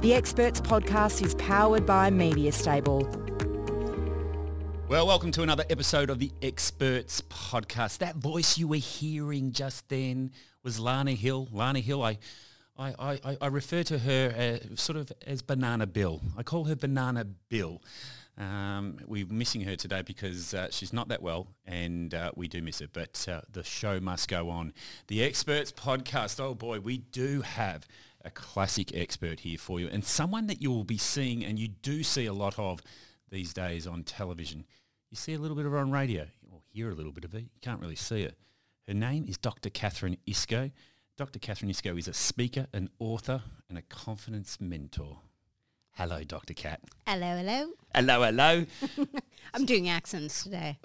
The Experts podcast is powered by Media Stable. Well, welcome to another episode of the Experts Podcast. That voice you were hearing just then was Lana Hill. Lana Hill, I, I, I, I refer to her sort of as Banana Bill. I call her Banana Bill. Um, we're missing her today because uh, she's not that well and uh, we do miss her, but uh, the show must go on. The Experts Podcast, oh boy, we do have a classic expert here for you and someone that you will be seeing and you do see a lot of these days on television. You see a little bit of her on radio or hear a little bit of it. You can't really see her. Her name is Dr. Katherine Iscoe. Dr. Katherine Iscoe is a speaker, an author and a confidence mentor. Hello, Dr. Kat. Hello, hello. Hello, hello. I'm doing accents today.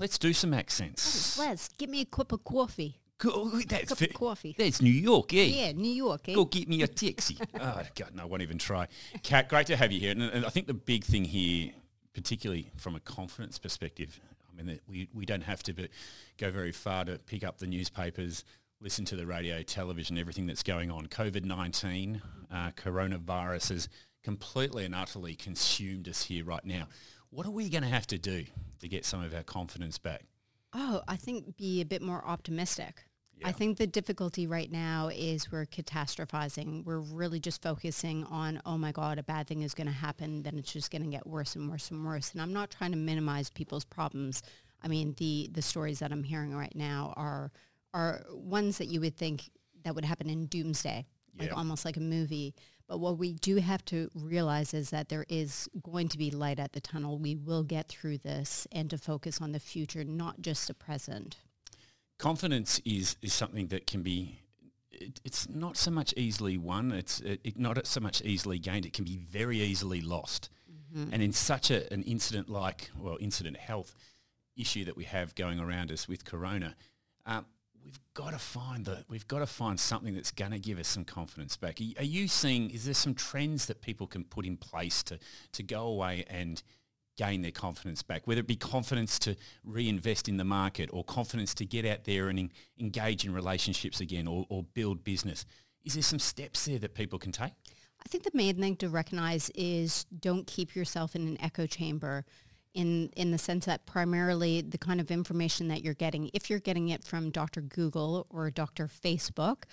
Let's do some accents. Les, get me a cup of coffee. Go, that's Cup of coffee. That's New York, eh? Yeah, New York, eh? Go get me a taxi. oh, God, no, I won't even try. Kat, great to have you here. And, and I think the big thing here, particularly from a confidence perspective, I mean, that we, we don't have to go very far to pick up the newspapers, listen to the radio, television, everything that's going on. COVID-19, uh, coronavirus has completely and utterly consumed us here right now. What are we going to have to do to get some of our confidence back? Oh, I think be a bit more optimistic. Yeah. I think the difficulty right now is we're catastrophizing. We're really just focusing on, oh my God, a bad thing is going to happen. Then it's just going to get worse and worse and worse. And I'm not trying to minimize people's problems. I mean, the, the stories that I'm hearing right now are, are ones that you would think that would happen in doomsday, like almost like a movie. But what we do have to realize is that there is going to be light at the tunnel. We will get through this and to focus on the future, not just the present. confidence is is something that can be it, it's not so much easily won it's it, it not so much easily gained it can be very easily lost and in such a, an incident like well incident health issue that we have going around us with corona um, we've got to find the we've got to find something that's going to give us some confidence back are, you seeing is there some trends that people can put in place to to go away and gain their confidence back, whether it be confidence to reinvest in the market or confidence to get out there and en- engage in relationships again or, or build business. Is there some steps there that people can take? I think the main thing to recognize is don't keep yourself in an echo chamber in, in the sense that primarily the kind of information that you're getting, if you're getting it from Dr. Google or Dr. Facebook,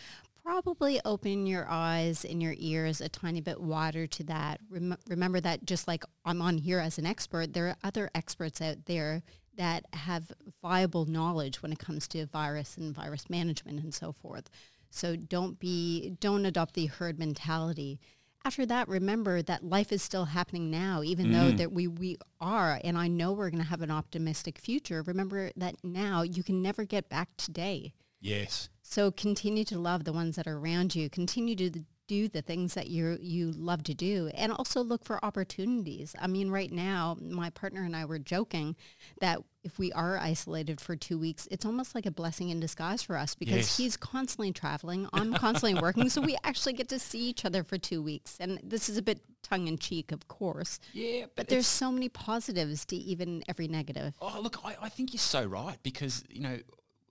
probably open your eyes and your ears a tiny bit wider to that. Rem- remember that just like I'm on here as an expert, there are other experts out there that have viable knowledge when it comes to virus and virus management and so forth. So don't be, don't adopt the herd mentality. After that, remember that life is still happening now, even though mm. that we, we are, and I know we're going to have an optimistic future. Remember that now you can never get back today. Yes. So continue to love the ones that are around you. Continue to do the things that you you love to do, and also look for opportunities. I mean, right now, my partner and I were joking that if we are isolated for two weeks, it's almost like a blessing in disguise for us because Yes. he's constantly traveling, I'm constantly working, so we actually get to see each other for two weeks. And this is a bit tongue in cheek, of course, Yeah, but there's so many positives to even every negative. Oh, look, I, I think you're so right because, you know,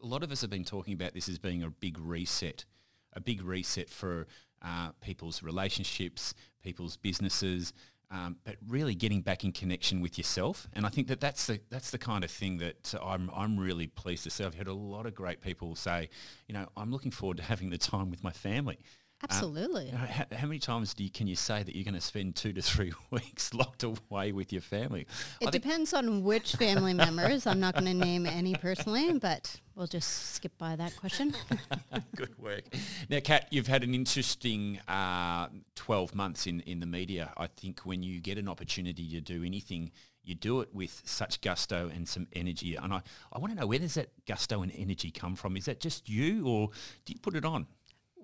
a lot of us have been talking about this as being a big reset, a big reset for uh, people's relationships, people's businesses, um, but really getting back in connection with yourself. And I think that that's the, that's the kind of thing that I'm, I'm really pleased to see. I've heard a lot of great people say, you know, I'm looking forward to having the time with my family. Absolutely. You how, how many times do you, can you say that you're going to spend two to three weeks locked away with your family? It think- depends on which family members. I'm not going to name any personally, but we'll just skip by that question. Good work. Now, Kat, you've had an interesting uh, 12 months in, in the media. I think when you get an opportunity to do anything, you do it with such gusto and some energy. And I, I want to know, where does that gusto and energy come from? Is that just you or do you put it on?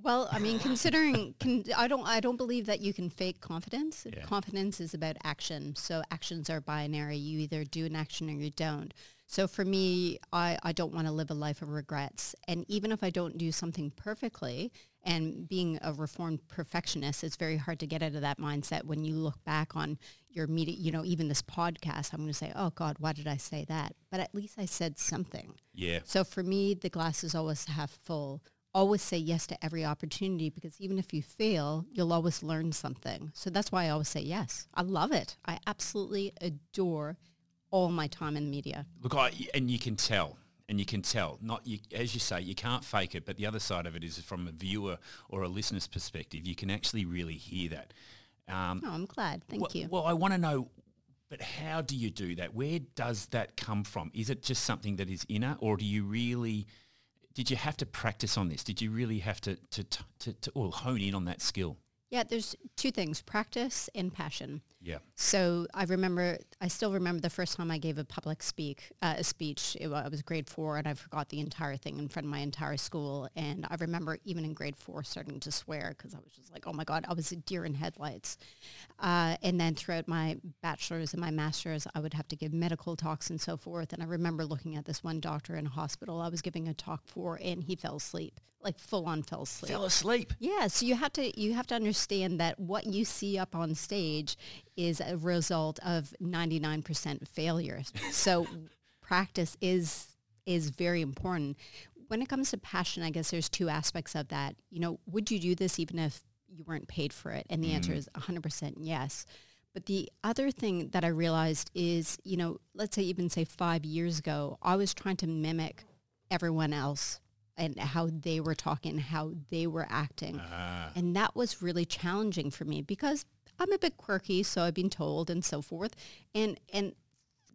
Well, I mean, considering con- I don't I don't believe that you can fake confidence. Yeah. Confidence is about action. So actions are binary. You either do an action or you don't. So for me, I, I don't want to live a life of regrets. And even if I don't do something perfectly, and being a reformed perfectionist, it's very hard to get out of that mindset when you look back on your media, you know, even this podcast, I'm going to say, oh God, why did I say that? But at least I said something. Yeah. So for me, the glass is always half full. Always say yes to every opportunity because even if you fail, you'll always learn something. So that's why I always say yes. I love it. I absolutely adore all my time in the media. Look, I, and you can tell, and you can tell. Not you, as you say, you can't fake it. But the other side of it is, from a viewer or a listener's perspective, you can actually really hear that. Um, Oh, I'm glad. Thank well, you. Well, I want to know, but how do you do that? Where does that come from? Is it just something that is inner, or do you really? Did you have to practice on this? Did you really have to to to, to, to hone in on that skill? Yeah, there's two things, practice and passion. Yeah. So I remember, I still remember the first time I gave a public speak, uh, a speech. It, I was grade four, and I forgot the entire thing in front of my entire school. And I remember even in grade four starting to swear because I was just like, "Oh my god!" I was a deer in headlights. Uh, and then throughout my bachelor's and my master's, I would have to give medical talks and so forth. And I remember looking at this one doctor in a hospital I was giving a talk for, and he fell asleep, like full on fell asleep. Fell asleep. Yeah, so you have to you have to understand that what you see up on stage is a result of 99% failure. So practice is is very important. When it comes to passion, I guess there's two aspects of that. You know, would you do this even if you weren't paid for it? And the answer mm. is 100% yes. But the other thing that I realized is, you know, let's say even say 5 years ago, I was trying to mimic everyone else and how they were talking, how they were acting. Ah. And that was really challenging for me because I'm a bit quirky, so I've been told and so forth. And and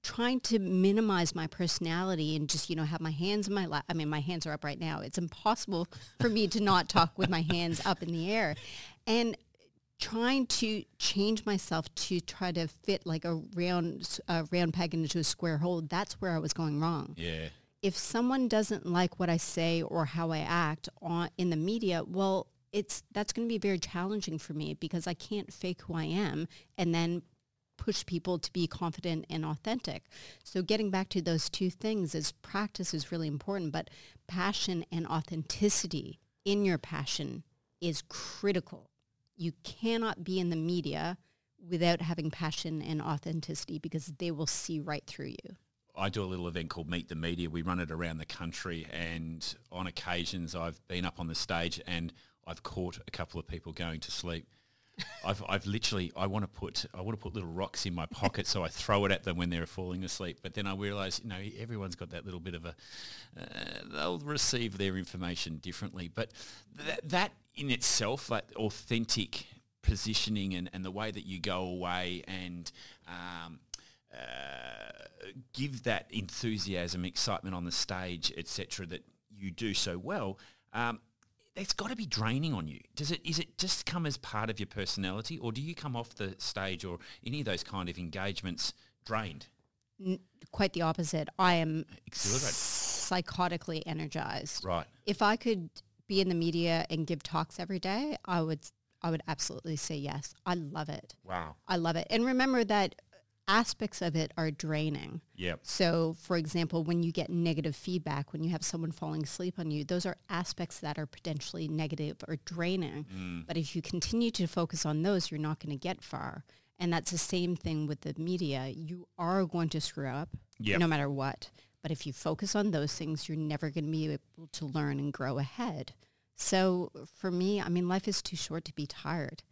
trying to minimize my personality and just, you know, have my hands in my lap. I mean, my hands are up right now. It's impossible for me to not talk with my hands up in the air. And trying to change myself to try to fit like a round a round peg into a square hole, that's where I was going wrong Yeah. If someone doesn't like what I say or how I act on in the media, well, it's that's going to be very challenging for me because I can't fake who I am and then push people to be confident and authentic. So getting back to those two things is practice is really important, but passion and authenticity in your passion is critical. You cannot be in the media without having passion and authenticity because they will see right through you. I do a little event called Meet the Media. We run it around the country, and on occasions I've been up on the stage and I've caught a couple of people going to sleep. I've, I've literally I want to put I want to put little rocks in my pocket so I throw it at them when they're falling asleep. But then I realise you know everyone's got that little bit of a uh, they'll receive their information differently. But that that in itself, like authentic positioning and, and the way that you go away and um, uh, give that enthusiasm, excitement on the stage, etc., that you do so well, um, it's got to be draining on you. Does it? Is it just come as part of your personality, or do you come off the stage or any of those kind of engagements drained? N- quite the opposite. I am psychotically energized. Right. If I could be in the media and give talks every day, I would I would absolutely say yes. I love it. Wow. I love it. And remember that aspects of it are draining. Yep. So, for example, when you get negative feedback, when you have someone falling asleep on you, those are aspects that are potentially negative or draining. Mm. But if you continue to focus on those, you're not going to get far. And that's the same thing with the media. You are going to screw up Yep. no matter what. But if you focus on those things, you're never going to be able to learn and grow ahead. So for me, I mean, life is too short to be tired.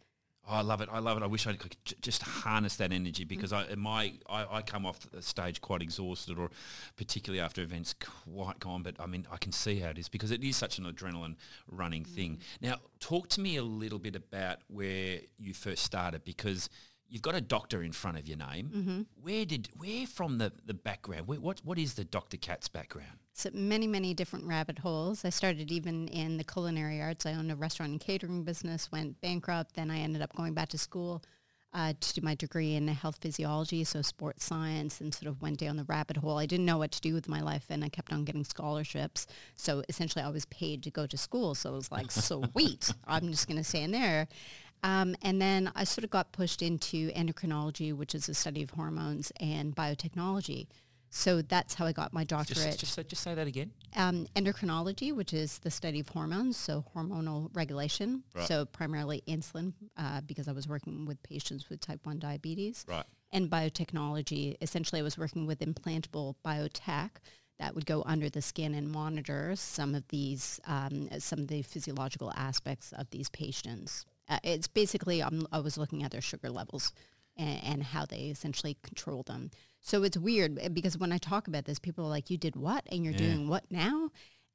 Oh, I love it. I love it. I wish I could just harness that energy mm. because I my I, I come off the stage quite exhausted, or particularly after events quite gone. But I mean, I can see how it is because it is such an adrenaline running thing. Mm. Now, talk to me a little bit about where you first started because you've got a doctor in front of your name. Where did where from the the background? Where, what what is the Doctor Kat's background? So many, many different rabbit holes. I started even in the culinary arts. I owned a restaurant and catering business, went bankrupt. Then I ended up going back to school. uh, to do my degree in health physiology, so sports science, and sort of went down the rabbit hole. I didn't know what to do with my life, and I kept on getting scholarships. So essentially, I was paid to go to school. So it was like, sweet, I'm just going to stay in there. Um, and then I sort of got pushed into endocrinology, which is the study of hormones, and biotechnology. So that's how I got my doctorate. Just, just, say- just say that again. Um, endocrinology, which is the study of hormones, so hormonal regulation. Right. So primarily insulin, uh, because I was working with patients with type 1 diabetes. Right. And biotechnology, essentially I was working with implantable biotech that would go under the skin and monitor some of these, um, some of the physiological aspects of these patients. Uh, it's basically, I'm, I was looking at their sugar levels and, and how they essentially control them. So it's weird eh, because when I talk about this, people are like, you did what? And you're Yeah. doing what now?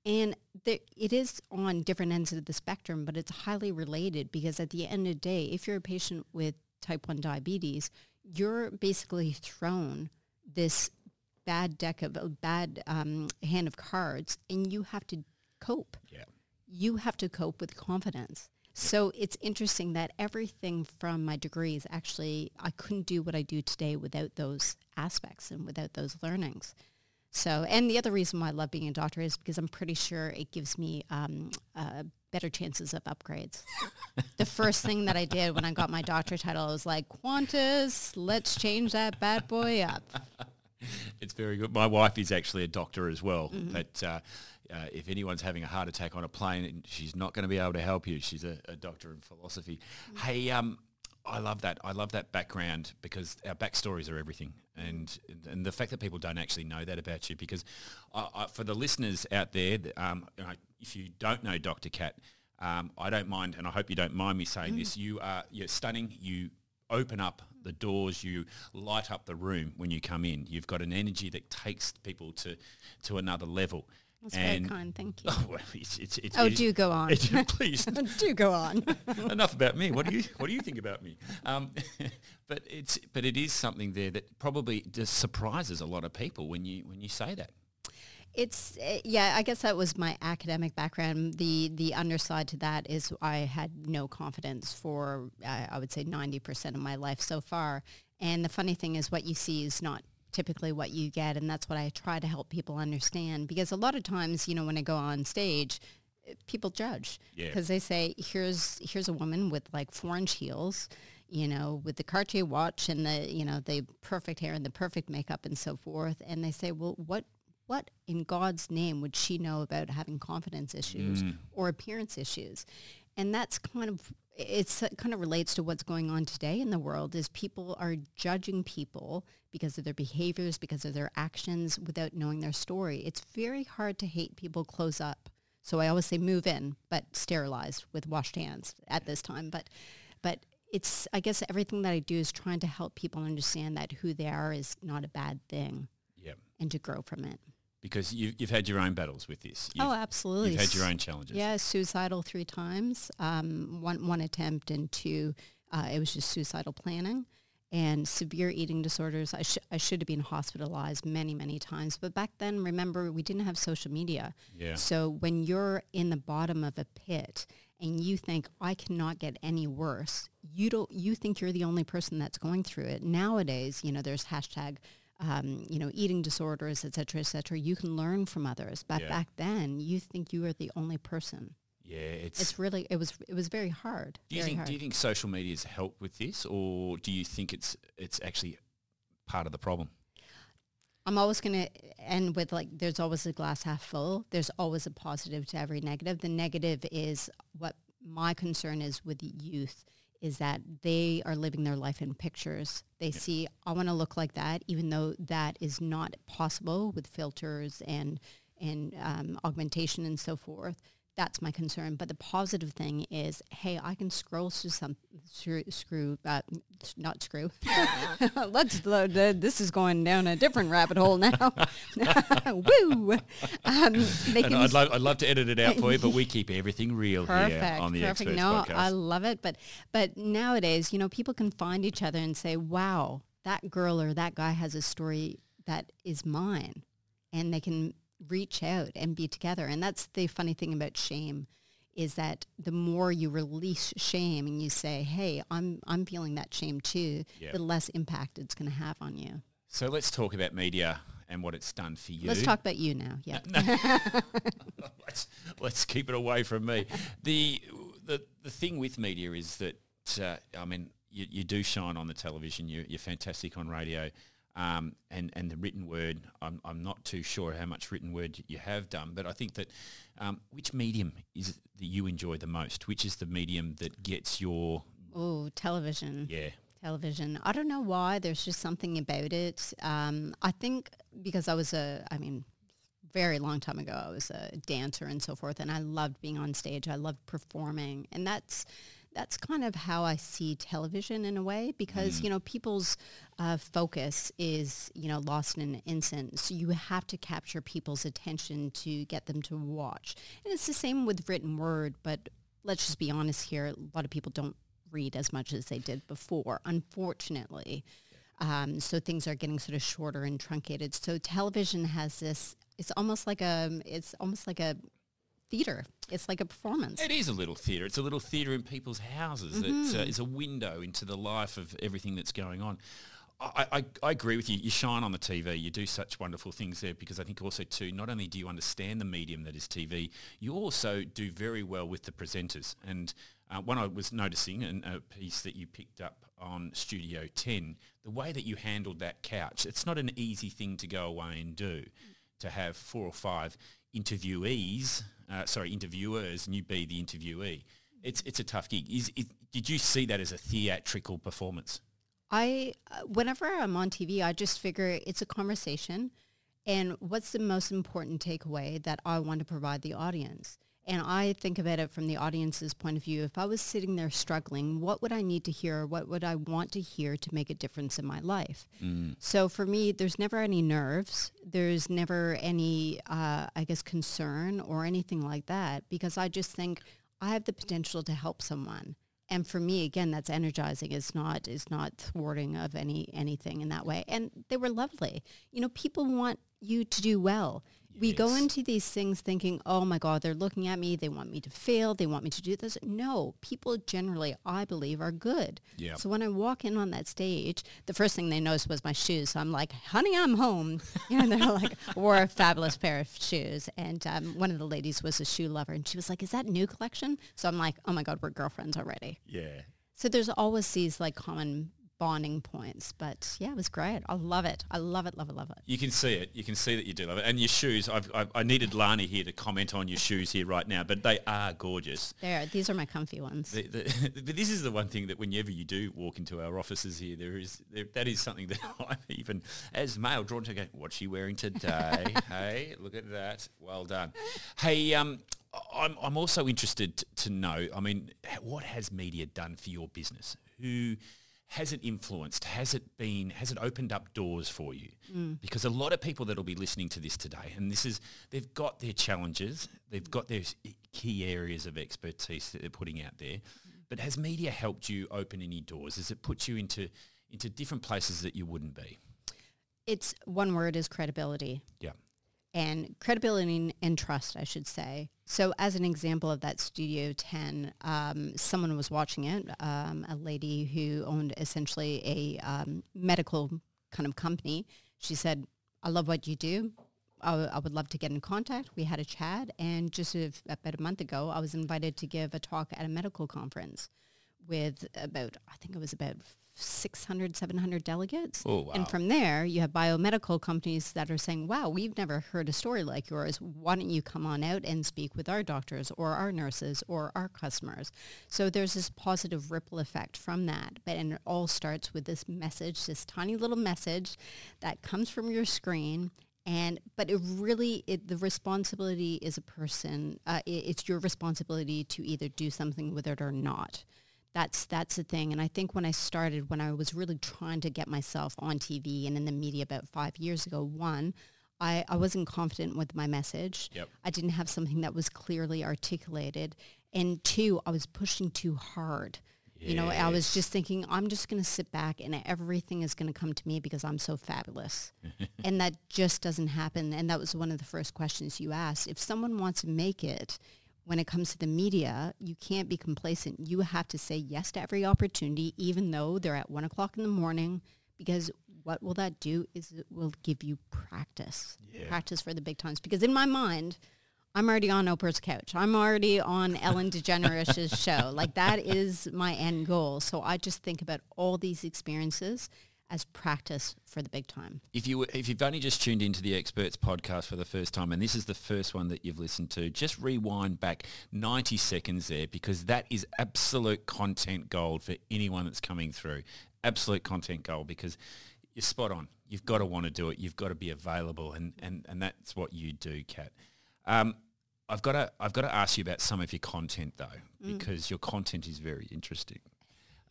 And there, it is on different ends of the spectrum, but it's highly related because at the end of the day, if you're a patient with type 1 diabetes, you're basically thrown this bad deck of a bad um, hand of cards and you have to cope Yeah. you have to cope with confidence. So it's interesting that everything from my degrees actually I couldn't do what I do today without those aspects and without those learnings. So, and the other reason why I love being a doctor is because I'm pretty sure it gives me um, uh, better chances of upgrades. the first thing that I did when I got my doctor title, I was like, Qantas, let's change that bad boy up. It's very good. My wife is actually a doctor as well, Mm-hmm. but uh, uh, if anyone's having a heart attack on a plane, she's not going to be able to help you. She's a, a doctor in philosophy. Mm-hmm. Hey, um, I love that. I love that background because our backstories are everything, and and the fact that people don't actually know that about you. Because I, I, for the listeners out there, um, if you don't know Dr. Kat, um, I don't mind, and I hope you don't mind me saying Mm. this. You are you're stunning. You open up the doors, you light up the room when you come in. You've got an energy that takes people to to another level. That's very kind, thank you. Oh, well, it's, it's, it's, Oh, do go on. please, do go on. enough about me. What do you What do you think about me? Um, but it's but it is something there that probably just surprises a lot of people when you when you say that. It's uh, yeah. I guess that was my academic background. The the underside to that is I had no confidence for uh, I would say ninety percent of my life so far. And the funny thing is, what you see is not typically what you get, and that's what I try to help people understand. Because a lot of times, you know, when I go on stage, uh, people judge Yeah. because they say, "Here's here's a woman with like four inch heels." you know, with the Cartier watch and the, you know, the perfect hair and the perfect makeup and so forth. And they say, well, what, what in God's name would she know about having confidence issues mm. or appearance issues? And that's kind of, it's it kind of relates to what's going on today in the world is people are judging people because of their behaviors, because of their actions without knowing their story. It's very hard to hate people close up. So I always say move in, but sterilized with washed hands at this time. But, but it's I guess everything that I do is trying to help people understand that who they are is not a bad thing Yeah, and to grow from it. Because you, you've had your own battles with this. You've, oh, absolutely. You've had your own challenges. Yeah, suicidal three times. Um, one one attempt and two, uh, it was just suicidal planning and severe eating disorders. I, sh- I should have been hospitalized many, many times. But back then, remember, we didn't have social media. Yeah. So when you're in the bottom of a pit and you think, I cannot get any worse, you don't, you think you're the only person that's going through it. Nowadays, you know, there's hashtag, um, you know, eating disorders, et cetera, et cetera. You can learn from others. But Yeah. back then, you think you are the only person. Yeah, it's. It's really, it was, it was very hard. do you think hard. Do you think social media's helped with this, or do you think it's it's actually part of the problem? I'm always going to end with like, there's always a glass half full. There's always a positive to every negative. The negative is what my concern is with youth is that they are living their life in pictures. They see, I want to look like that, even though that is not possible with filters and, and um, augmentation and so forth. That's my concern. But the positive thing is, hey, I can scroll through some screw, screw uh, not screw. Let's. Uh, this is going down a different rabbit hole now. Woo! Um, they can I'd love I'd love to edit it out for you, but we keep everything real Perfect. here on the perfect. Experts No, podcast. I love it. But but nowadays, you know, people can find each other and say, "Wow, that girl or that guy has a story that is mine," and they can reach out and be together. And that's the funny thing about shame is that the more you release shame and you say, "Hey, I'm I'm feeling that shame too," Yep. the less impact it's going to have on you. So let's talk about media and what it's done for you. Let's talk about you now. Yeah. let's, let's keep it away from me. The the the thing with media is that uh, I mean you, you do shine on the television. You, you're fantastic on radio. Um, and, and the written word, I'm, I'm not too sure how much written word you have done, but I think that um, which medium is it that you enjoy the most? Which is the medium that gets your, Oh, television. yeah, television. I don't know why. There's just something about it. Um, I think because I was a, I mean, very long time ago, I was a dancer and so forth, and I loved being on stage. I loved performing, and that's that's kind of how I see television in a way because you know people's uh, focus is you know lost in an instant. So you have to capture people's attention to get them to watch, and it's the same with written word. But let's just be honest here: a lot of people don't read as much as they did before, unfortunately. Um, so things are getting sort of shorter and truncated. So television has this. It's almost like a. It's almost like a theater. It's like a performance. It is a little theatre. It's a little theatre in people's houses. That uh, is a window into the life of everything that's going on. I, I, I agree with you. You shine on the TV. You do such wonderful things there because I think also too, not only do you understand the medium that is TV, you also do very well with the presenters. And uh, when I was noticing and a piece that you picked up on Studio 10, the way that you handled that couch, it's not an easy thing to go away and do. To have four or five interviewees, uh, sorry, interviewers, and you be the interviewee. It's it's a tough gig. Is it, did you see that as a theatrical performance? I, uh, whenever I'm on TV, I just figure it's a conversation, and what's the most important takeaway that I want to provide the audience. And I think about it from the audience's point of view. If I was sitting there struggling, what would I need to hear? What would I want to hear to make a difference in my life? So for me, there's never any nerves. There's never any, uh, I guess, concern or anything like that because I just think I have the potential to help someone. And for me, again, that's energizing. It's not it's not thwarting of any anything in that way. And they were lovely. You know, people want you to do well. We go into these things thinking, oh my God, they're looking at me. They want me to fail. They want me to do this. No, people generally, I believe, are good. Yeah. So when I walk in on that stage, the first thing they noticed was my shoes. So I'm like, honey, I'm home. You know, they're like, wore a fabulous pair of shoes. And um, one of the ladies was a shoe lover. And she was like, is that new collection? So I'm like, oh my God, we're girlfriends already. Yeah. So there's always these like common bonding points. But yeah, it was great. I love it. I love it, love it, love it. You can see it. You can see that you do love it. And your shoes, I've, I've, I needed Lani here to comment on your shoes here right now, but they are gorgeous. There, these are my comfy ones. The, the, but this is the one thing that whenever you do walk into our offices here, there is there, that is something that I'm even as male drawn to go. What's she wearing today? hey, look at that. Well done. Hey, um, I'm I'm also interested to know. I mean, what has media done for your business? Who has it influenced? Has it been? Has it opened up doors for you? Mm. Because a lot of people that will be listening to this today, and this is they've got their challenges, they've got their key areas of expertise that they're putting out there. But has media helped you open any doors? Has it put you into into different places that you wouldn't be? It's one word is credibility. Yeah. And credibility and trust, I should say. So as an example of that Studio 10, um, someone was watching it, um, a lady who owned essentially a um, medical kind of company. She said, I love what you do. I, w- I would love to get in contact. We had a chat. And just a, about a month ago, I was invited to give a talk at a medical conference with about, I think it was about 600, 700 delegates. Oh, wow. And from there, you have biomedical companies that are saying, wow, we've never heard a story like yours. Why don't you come on out and speak with our doctors or our nurses or our customers? So there's this positive ripple effect from that. But and it all starts with this message, this tiny little message that comes from your screen. And but it really it, the responsibility is a person. Uh, it, it's your responsibility to either do something with it or not that's that's the thing. And i think when i started when i was really trying to get myself on tv and in the media about five years ago one i, I wasn't confident with my message. Yep. i didn't have something that was clearly articulated. And two i was pushing too hard. You know i was just thinking i'm just going to sit back and everything is going to come to me because i'm so fabulous. And that just doesn't happen. And that was one of the first questions you asked. If someone wants to make it when it comes to the media, you can't be complacent. You have to say yes to every opportunity, even though they're at one o'clock in the morning, because what will that do is it will give you practice, Yeah. practice for the big times. Because in my mind, I'm already on Oprah's couch. I'm already on Ellen DeGeneres' show. Like that is my end goal. So I just think about all these experiences as practice for the big time. If you if you've only just tuned into the Experts podcast for the first time, and this is the first one that you've listened to, just rewind back 90 seconds there because that is absolute content gold for anyone that's coming through. Absolute content gold because you're spot on. You've got to want to do it. You've got to be available, and and and that's what you do, Kat. Um, I've got to I've got to ask you about some of your content though, because your content is very interesting.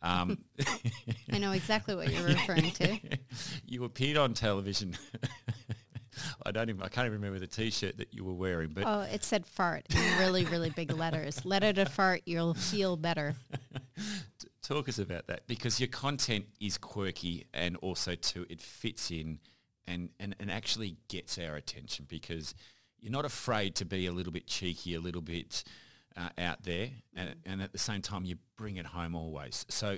Um, I know exactly what you're referring to. you appeared on television. I don't even, I can't even remember the T-shirt that you were wearing, but Oh, it said fart in really, really big letters. Letter it a fart, you'll feel better. talk us about that because your content is quirky and also too it fits in and, and, and actually gets our attention because you're not afraid to be a little bit cheeky, a little bit uh, out there, and, and at the same time you bring it home always. So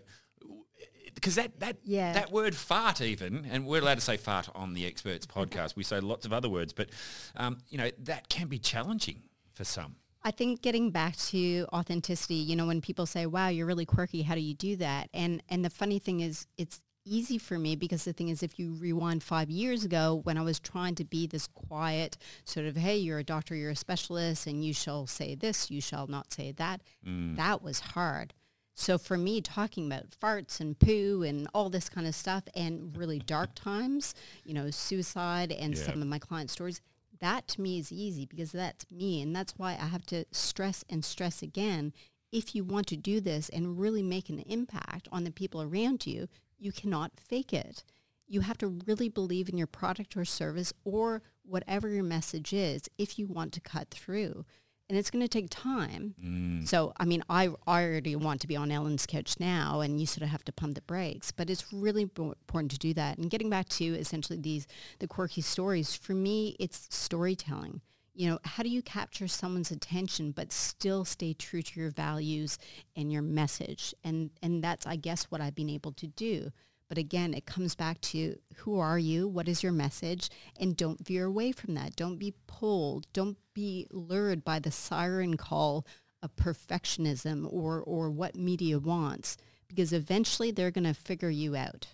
because that that Yeah. that word fart even, and we're allowed to say fart on the experts podcast. We say lots of other words, but um, you know that can be challenging for some. I think getting back to authenticity, you know, when people say, "Wow, you're really quirky. How do you do that?" And and the funny thing is, it's easy for me because the thing is, if you rewind five years ago, when I was trying to be this quiet sort of, "Hey, you're a doctor, you're a specialist, and you shall say this, you shall not say that," mm. that was hard. So for me, talking about farts and poo and all this kind of stuff and really dark times, you know, suicide and Yeah. some of my client stories, that to me is easy because that's me. And that's why I have to stress and stress again. If you want to do this and really make an impact on the people around you, you cannot fake it. You have to really believe in your product or service or whatever your message is if you want to cut through. And it's going to take time. Mm. So, I mean, I I already want to be on Ellen's couch now, and you sort of have to pump the brakes. But it's really important to do that. And getting back to essentially these the quirky stories, for me, it's storytelling. You know, how do you capture someone's attention but still stay true to your values and your message? And and that's, I guess, what I've been able to do. But again, it comes back to who are you? What is your message? And don't veer away from that. Don't be pulled. Don't be lured by the siren call of perfectionism or, or what media wants because eventually they're going to figure you out.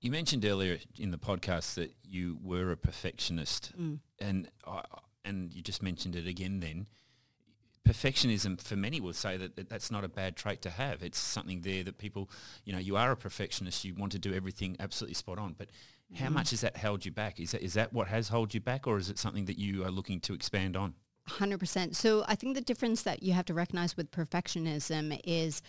You mentioned earlier in the podcast that you were a perfectionist, mm. and I, and you just mentioned it again. Then perfectionism for many will say that, that that's not a bad trait to have. It's something there that people, you know, you are a perfectionist. You want to do everything absolutely spot on, but how mm-hmm. much has that held you back? Is that is that what has held you back, or is it something that you are looking to expand on? 100%. So I think the difference that you have to recognize with perfectionism is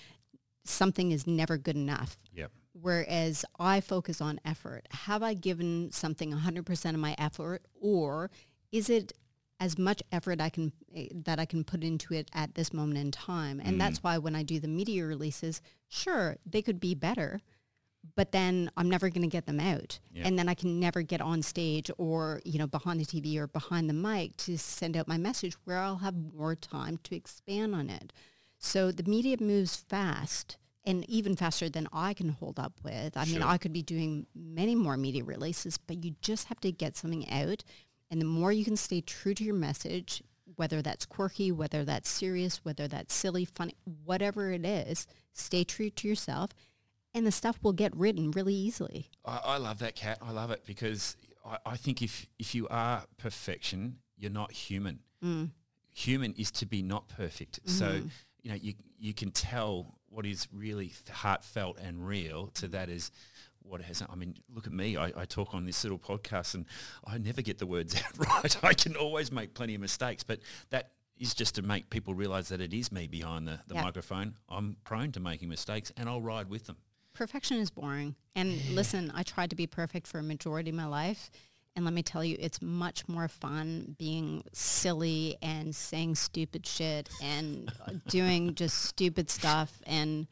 something is never good enough. Yep. Whereas I focus on effort. Have I given something 100% of my effort or is it as much effort I can eh, that I can put into it at this moment in time? And that's why when I do the media releases, sure, they could be better, but then I'm never going to get them out. Yeah. And then I can never get on stage or, you know, behind the TV or behind the mic to send out my message where I'll have more time to expand on it. So the media moves fast and even faster than I can hold up with. I mean, I could be doing many more media releases, but you just have to get something out. And the more you can stay true to your message, whether that's quirky, whether that's serious, whether that's silly, funny, whatever it is, stay true to yourself and the stuff will get written really easily. I, I love that Kat. I love it because I, I think if if you are perfection, you're not human. Mm. Human is to be not perfect. So mm-hmm. you know you you can tell what is really heartfelt and real to that is what has. I mean, look at me. I, I talk on this little podcast and I never get the words out right. I can always make plenty of mistakes, but that is just to make people realize that it is me behind the, the Yeah. microphone. I'm prone to making mistakes and I'll ride with them. Perfection is boring. And listen, I tried to be perfect for a majority of my life. And let me tell you, it's much more fun being silly and saying stupid shit and doing just stupid stuff and,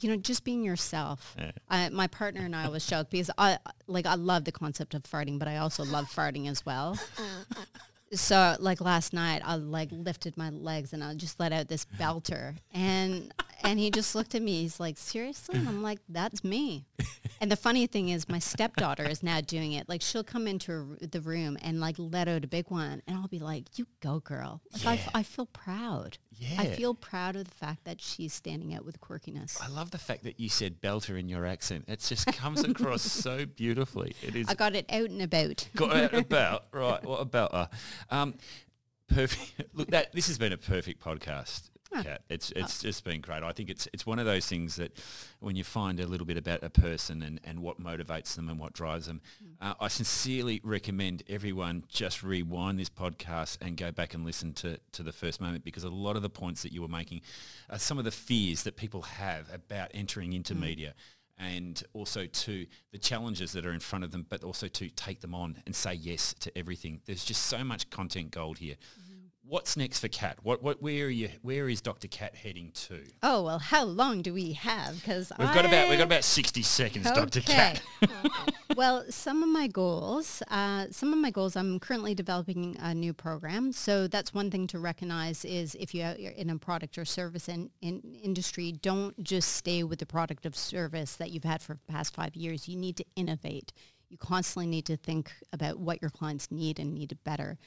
you know, just being yourself. Yeah. I, my partner and I was shocked because I, like, I love the concept of farting, but I also love farting as well. So like last night, I like lifted my legs and I just let out this belter, and and he just looked at me. He's like, "Seriously?" And I'm like, "That's me." And the funny thing is, my stepdaughter is now doing it. Like she'll come into the room and like let out a big one, and I'll be like, "You go, girl!" Like Yeah. I feel proud. Yeah. I feel proud of the fact that she's standing out with quirkiness. I love the fact that you said belter in your accent. It just comes across so beautifully. It is I got it out and about. got out and about right. What about her? Um, perfect. Look, that this has been a perfect podcast. Oh. Kat. It's ah. it's just been great. I think it's it's one of those things that when you find a little bit about a person and, and what motivates them and what drives them, hmm. uh, I sincerely recommend everyone just rewind this podcast and go back and listen to, to the first moment because a lot of the points that you were making are some of the fears that people have about entering into hmm. media and also to the challenges that are in front of them, but also to take them on and say yes to everything. There's just so much content gold here. Hmm. What's next for Kat? What, what, where are you? Where is Dr. Kat heading to? Oh well, how long do we have? Because We've got about we've got about sixty seconds, Dr. Kat. well, some of my goals, uh, some of my goals, I'm currently developing a new program. So that's one thing to recognize is if you are in a product or service in, in industry, don't just stay with the product of service that you've had for the past five years. You need to innovate. You constantly need to think about what your clients need and need better.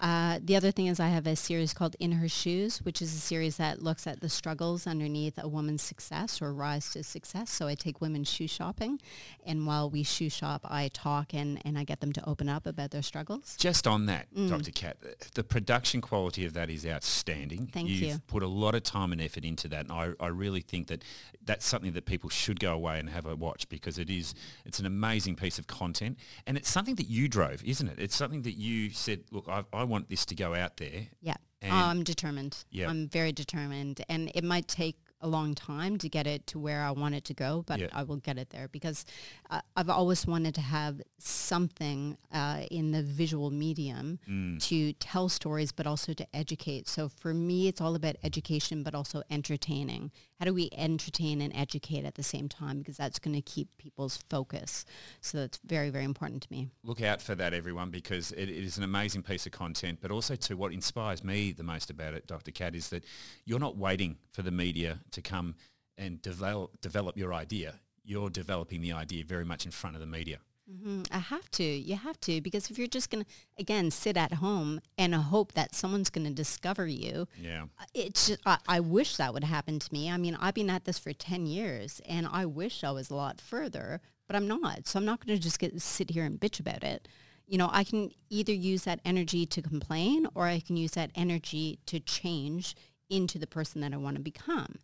Uh, the other thing is I have a series called In Her Shoes, which is a series that looks at the struggles underneath a woman's success or rise to success. So I take women shoe shopping, and while we shoe shop, I talk and, and I get them to open up about their struggles. Just on that, Dr. Kat, the production quality of that is outstanding. Thank You've you. put a lot of time and effort into that, and I, I really think that that's something that people should go away and have a watch because it is it's an amazing piece of content, and it's something that you drove, isn't it? It's something that you said, look, I, I want this to go out there. Yeah, And- I'm determined. Yeah. I'm very determined, and it might take a long time to get it to where I want it to go, but Yeah. I will get it there because uh, I've always wanted to have something uh, in the visual medium Mm. to tell stories, but also to educate. So for me, it's all about education, but also entertaining. How do we entertain and educate at the same time? Because that's going to keep people's focus. So that's very, very important to me. Look out for that, everyone, because it, it is an amazing piece of content. But also, to what inspires me the most about it, Dr. Kat, is that you're not waiting for the media to come and develop develop your idea. You're developing the idea very much in front of the media. Mhm. I have to. You have to because if you're just going to again sit at home and hope that someone's going to discover you, Yeah. uh, it's just, I, I wish that would happen to me. I mean, I've been at this for 10 years and I wish I was a lot further, but I'm not. So I'm not going to just get sit here and bitch about it. You know, I can either use that energy to complain or I can use that energy to change into the person that I want to become.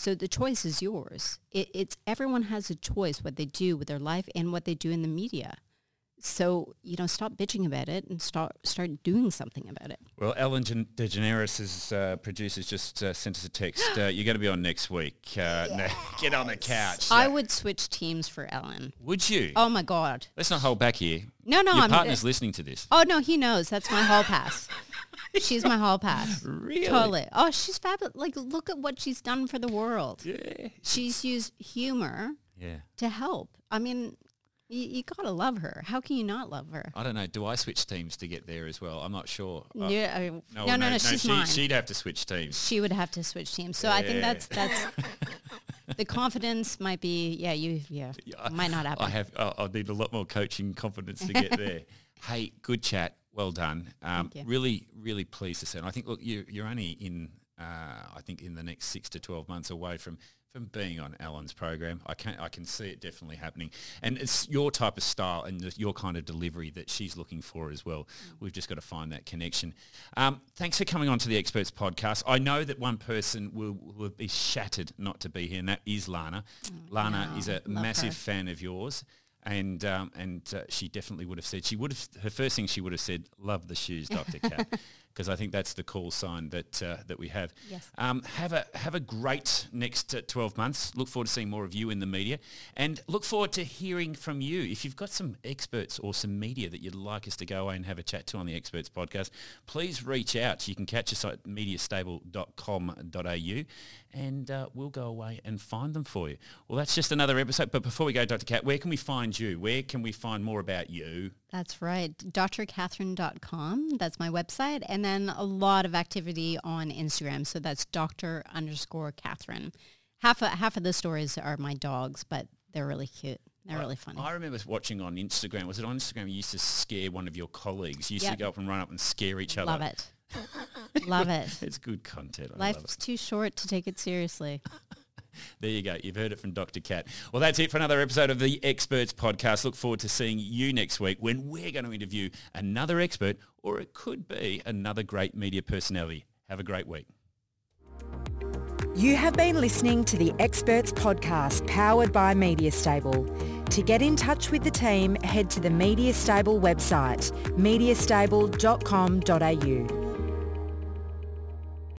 So the choice is yours. It, it's everyone has a choice what they do with their life and what they do in the media. So you know, stop bitching about it and start start doing something about it. Well, Ellen Gen- DeGeneres' uh, producers just uh, sent us a text. Uh, you're going to be on next week. Uh, no, get on the couch. I would switch teams for Ellen. Would you? Oh my god. Let's not hold back here. No, no, Your I'm. partner's listening to this. oh no, he knows. That's my hall pass. she's my hall pass. Really? Totally. Oh, she's fabulous. Like, look at what she's done for the world. Yeah. She's used humor Yeah. to help. I mean, you, you gotta love her. How can you not love her? I don't know. Do I switch teams to get there as well? I'm not sure. Uh, Yeah, I- no, no, no, she's she, mine. She'd have to switch teams. she would have to switch teams. So I think that's that's the confidence might be. Yeah, you. Yeah, might not happen. I have. I I need a lot more coaching confidence to get there. hey, good chat. Well done. Um, really, really pleased to see. And I think, look, you, you're only in. Uh, I think in the next six to twelve months away from from being on Ellen's program. I can I can see it definitely happening, and it's your type of style and the, your kind of delivery that she's looking for as well. We've just got to find that connection. Um, thanks for coming on to the Experts Podcast. I know that one person will, will be shattered not to be here, and that is Lana. Lana Mm, yeah, is a massive her. fan of yours. And um, and uh, she definitely would have said she would have her first thing she would have said love the shoes Dr. Kat because I think that's the call sign that uh, that we have. Yes. Um, have a have a great next uh, 12 months. Look forward to seeing more of you in the media, and look forward to hearing from you. If you've got some experts or some media that you'd like us to go away and have a chat to on the Experts podcast, please reach out. You can catch us at mediastable.com.au, and uh, we'll go away and find them for you. Well, that's just another episode. But before we go, Dr. Kat, where can we find you? Where can we find more about you? That's right. drkatherine.com. That's my website. And then a lot of activity on Instagram. So that's Dr. underscore Katherine. Half of, half of the stories are my dogs, but they're really cute. They're really funny. I remember watching on Instagram. Was it on Instagram? You used to scare one of your colleagues. You used Yep. to go up and run up and scare each other. Love it. Love it. It's good content. I love it. Life's too short to take it seriously. There you go. You've heard it from Dr. Kat. Well, that's it for another episode of the Experts Podcast. Look forward to seeing you next week when we're going to interview another expert, or it could be another great media personality. Have a great week. You have been listening to the Experts Podcast powered by MediaStable. To get in touch with the team, head to the MediaStable website, mediastable.com.au.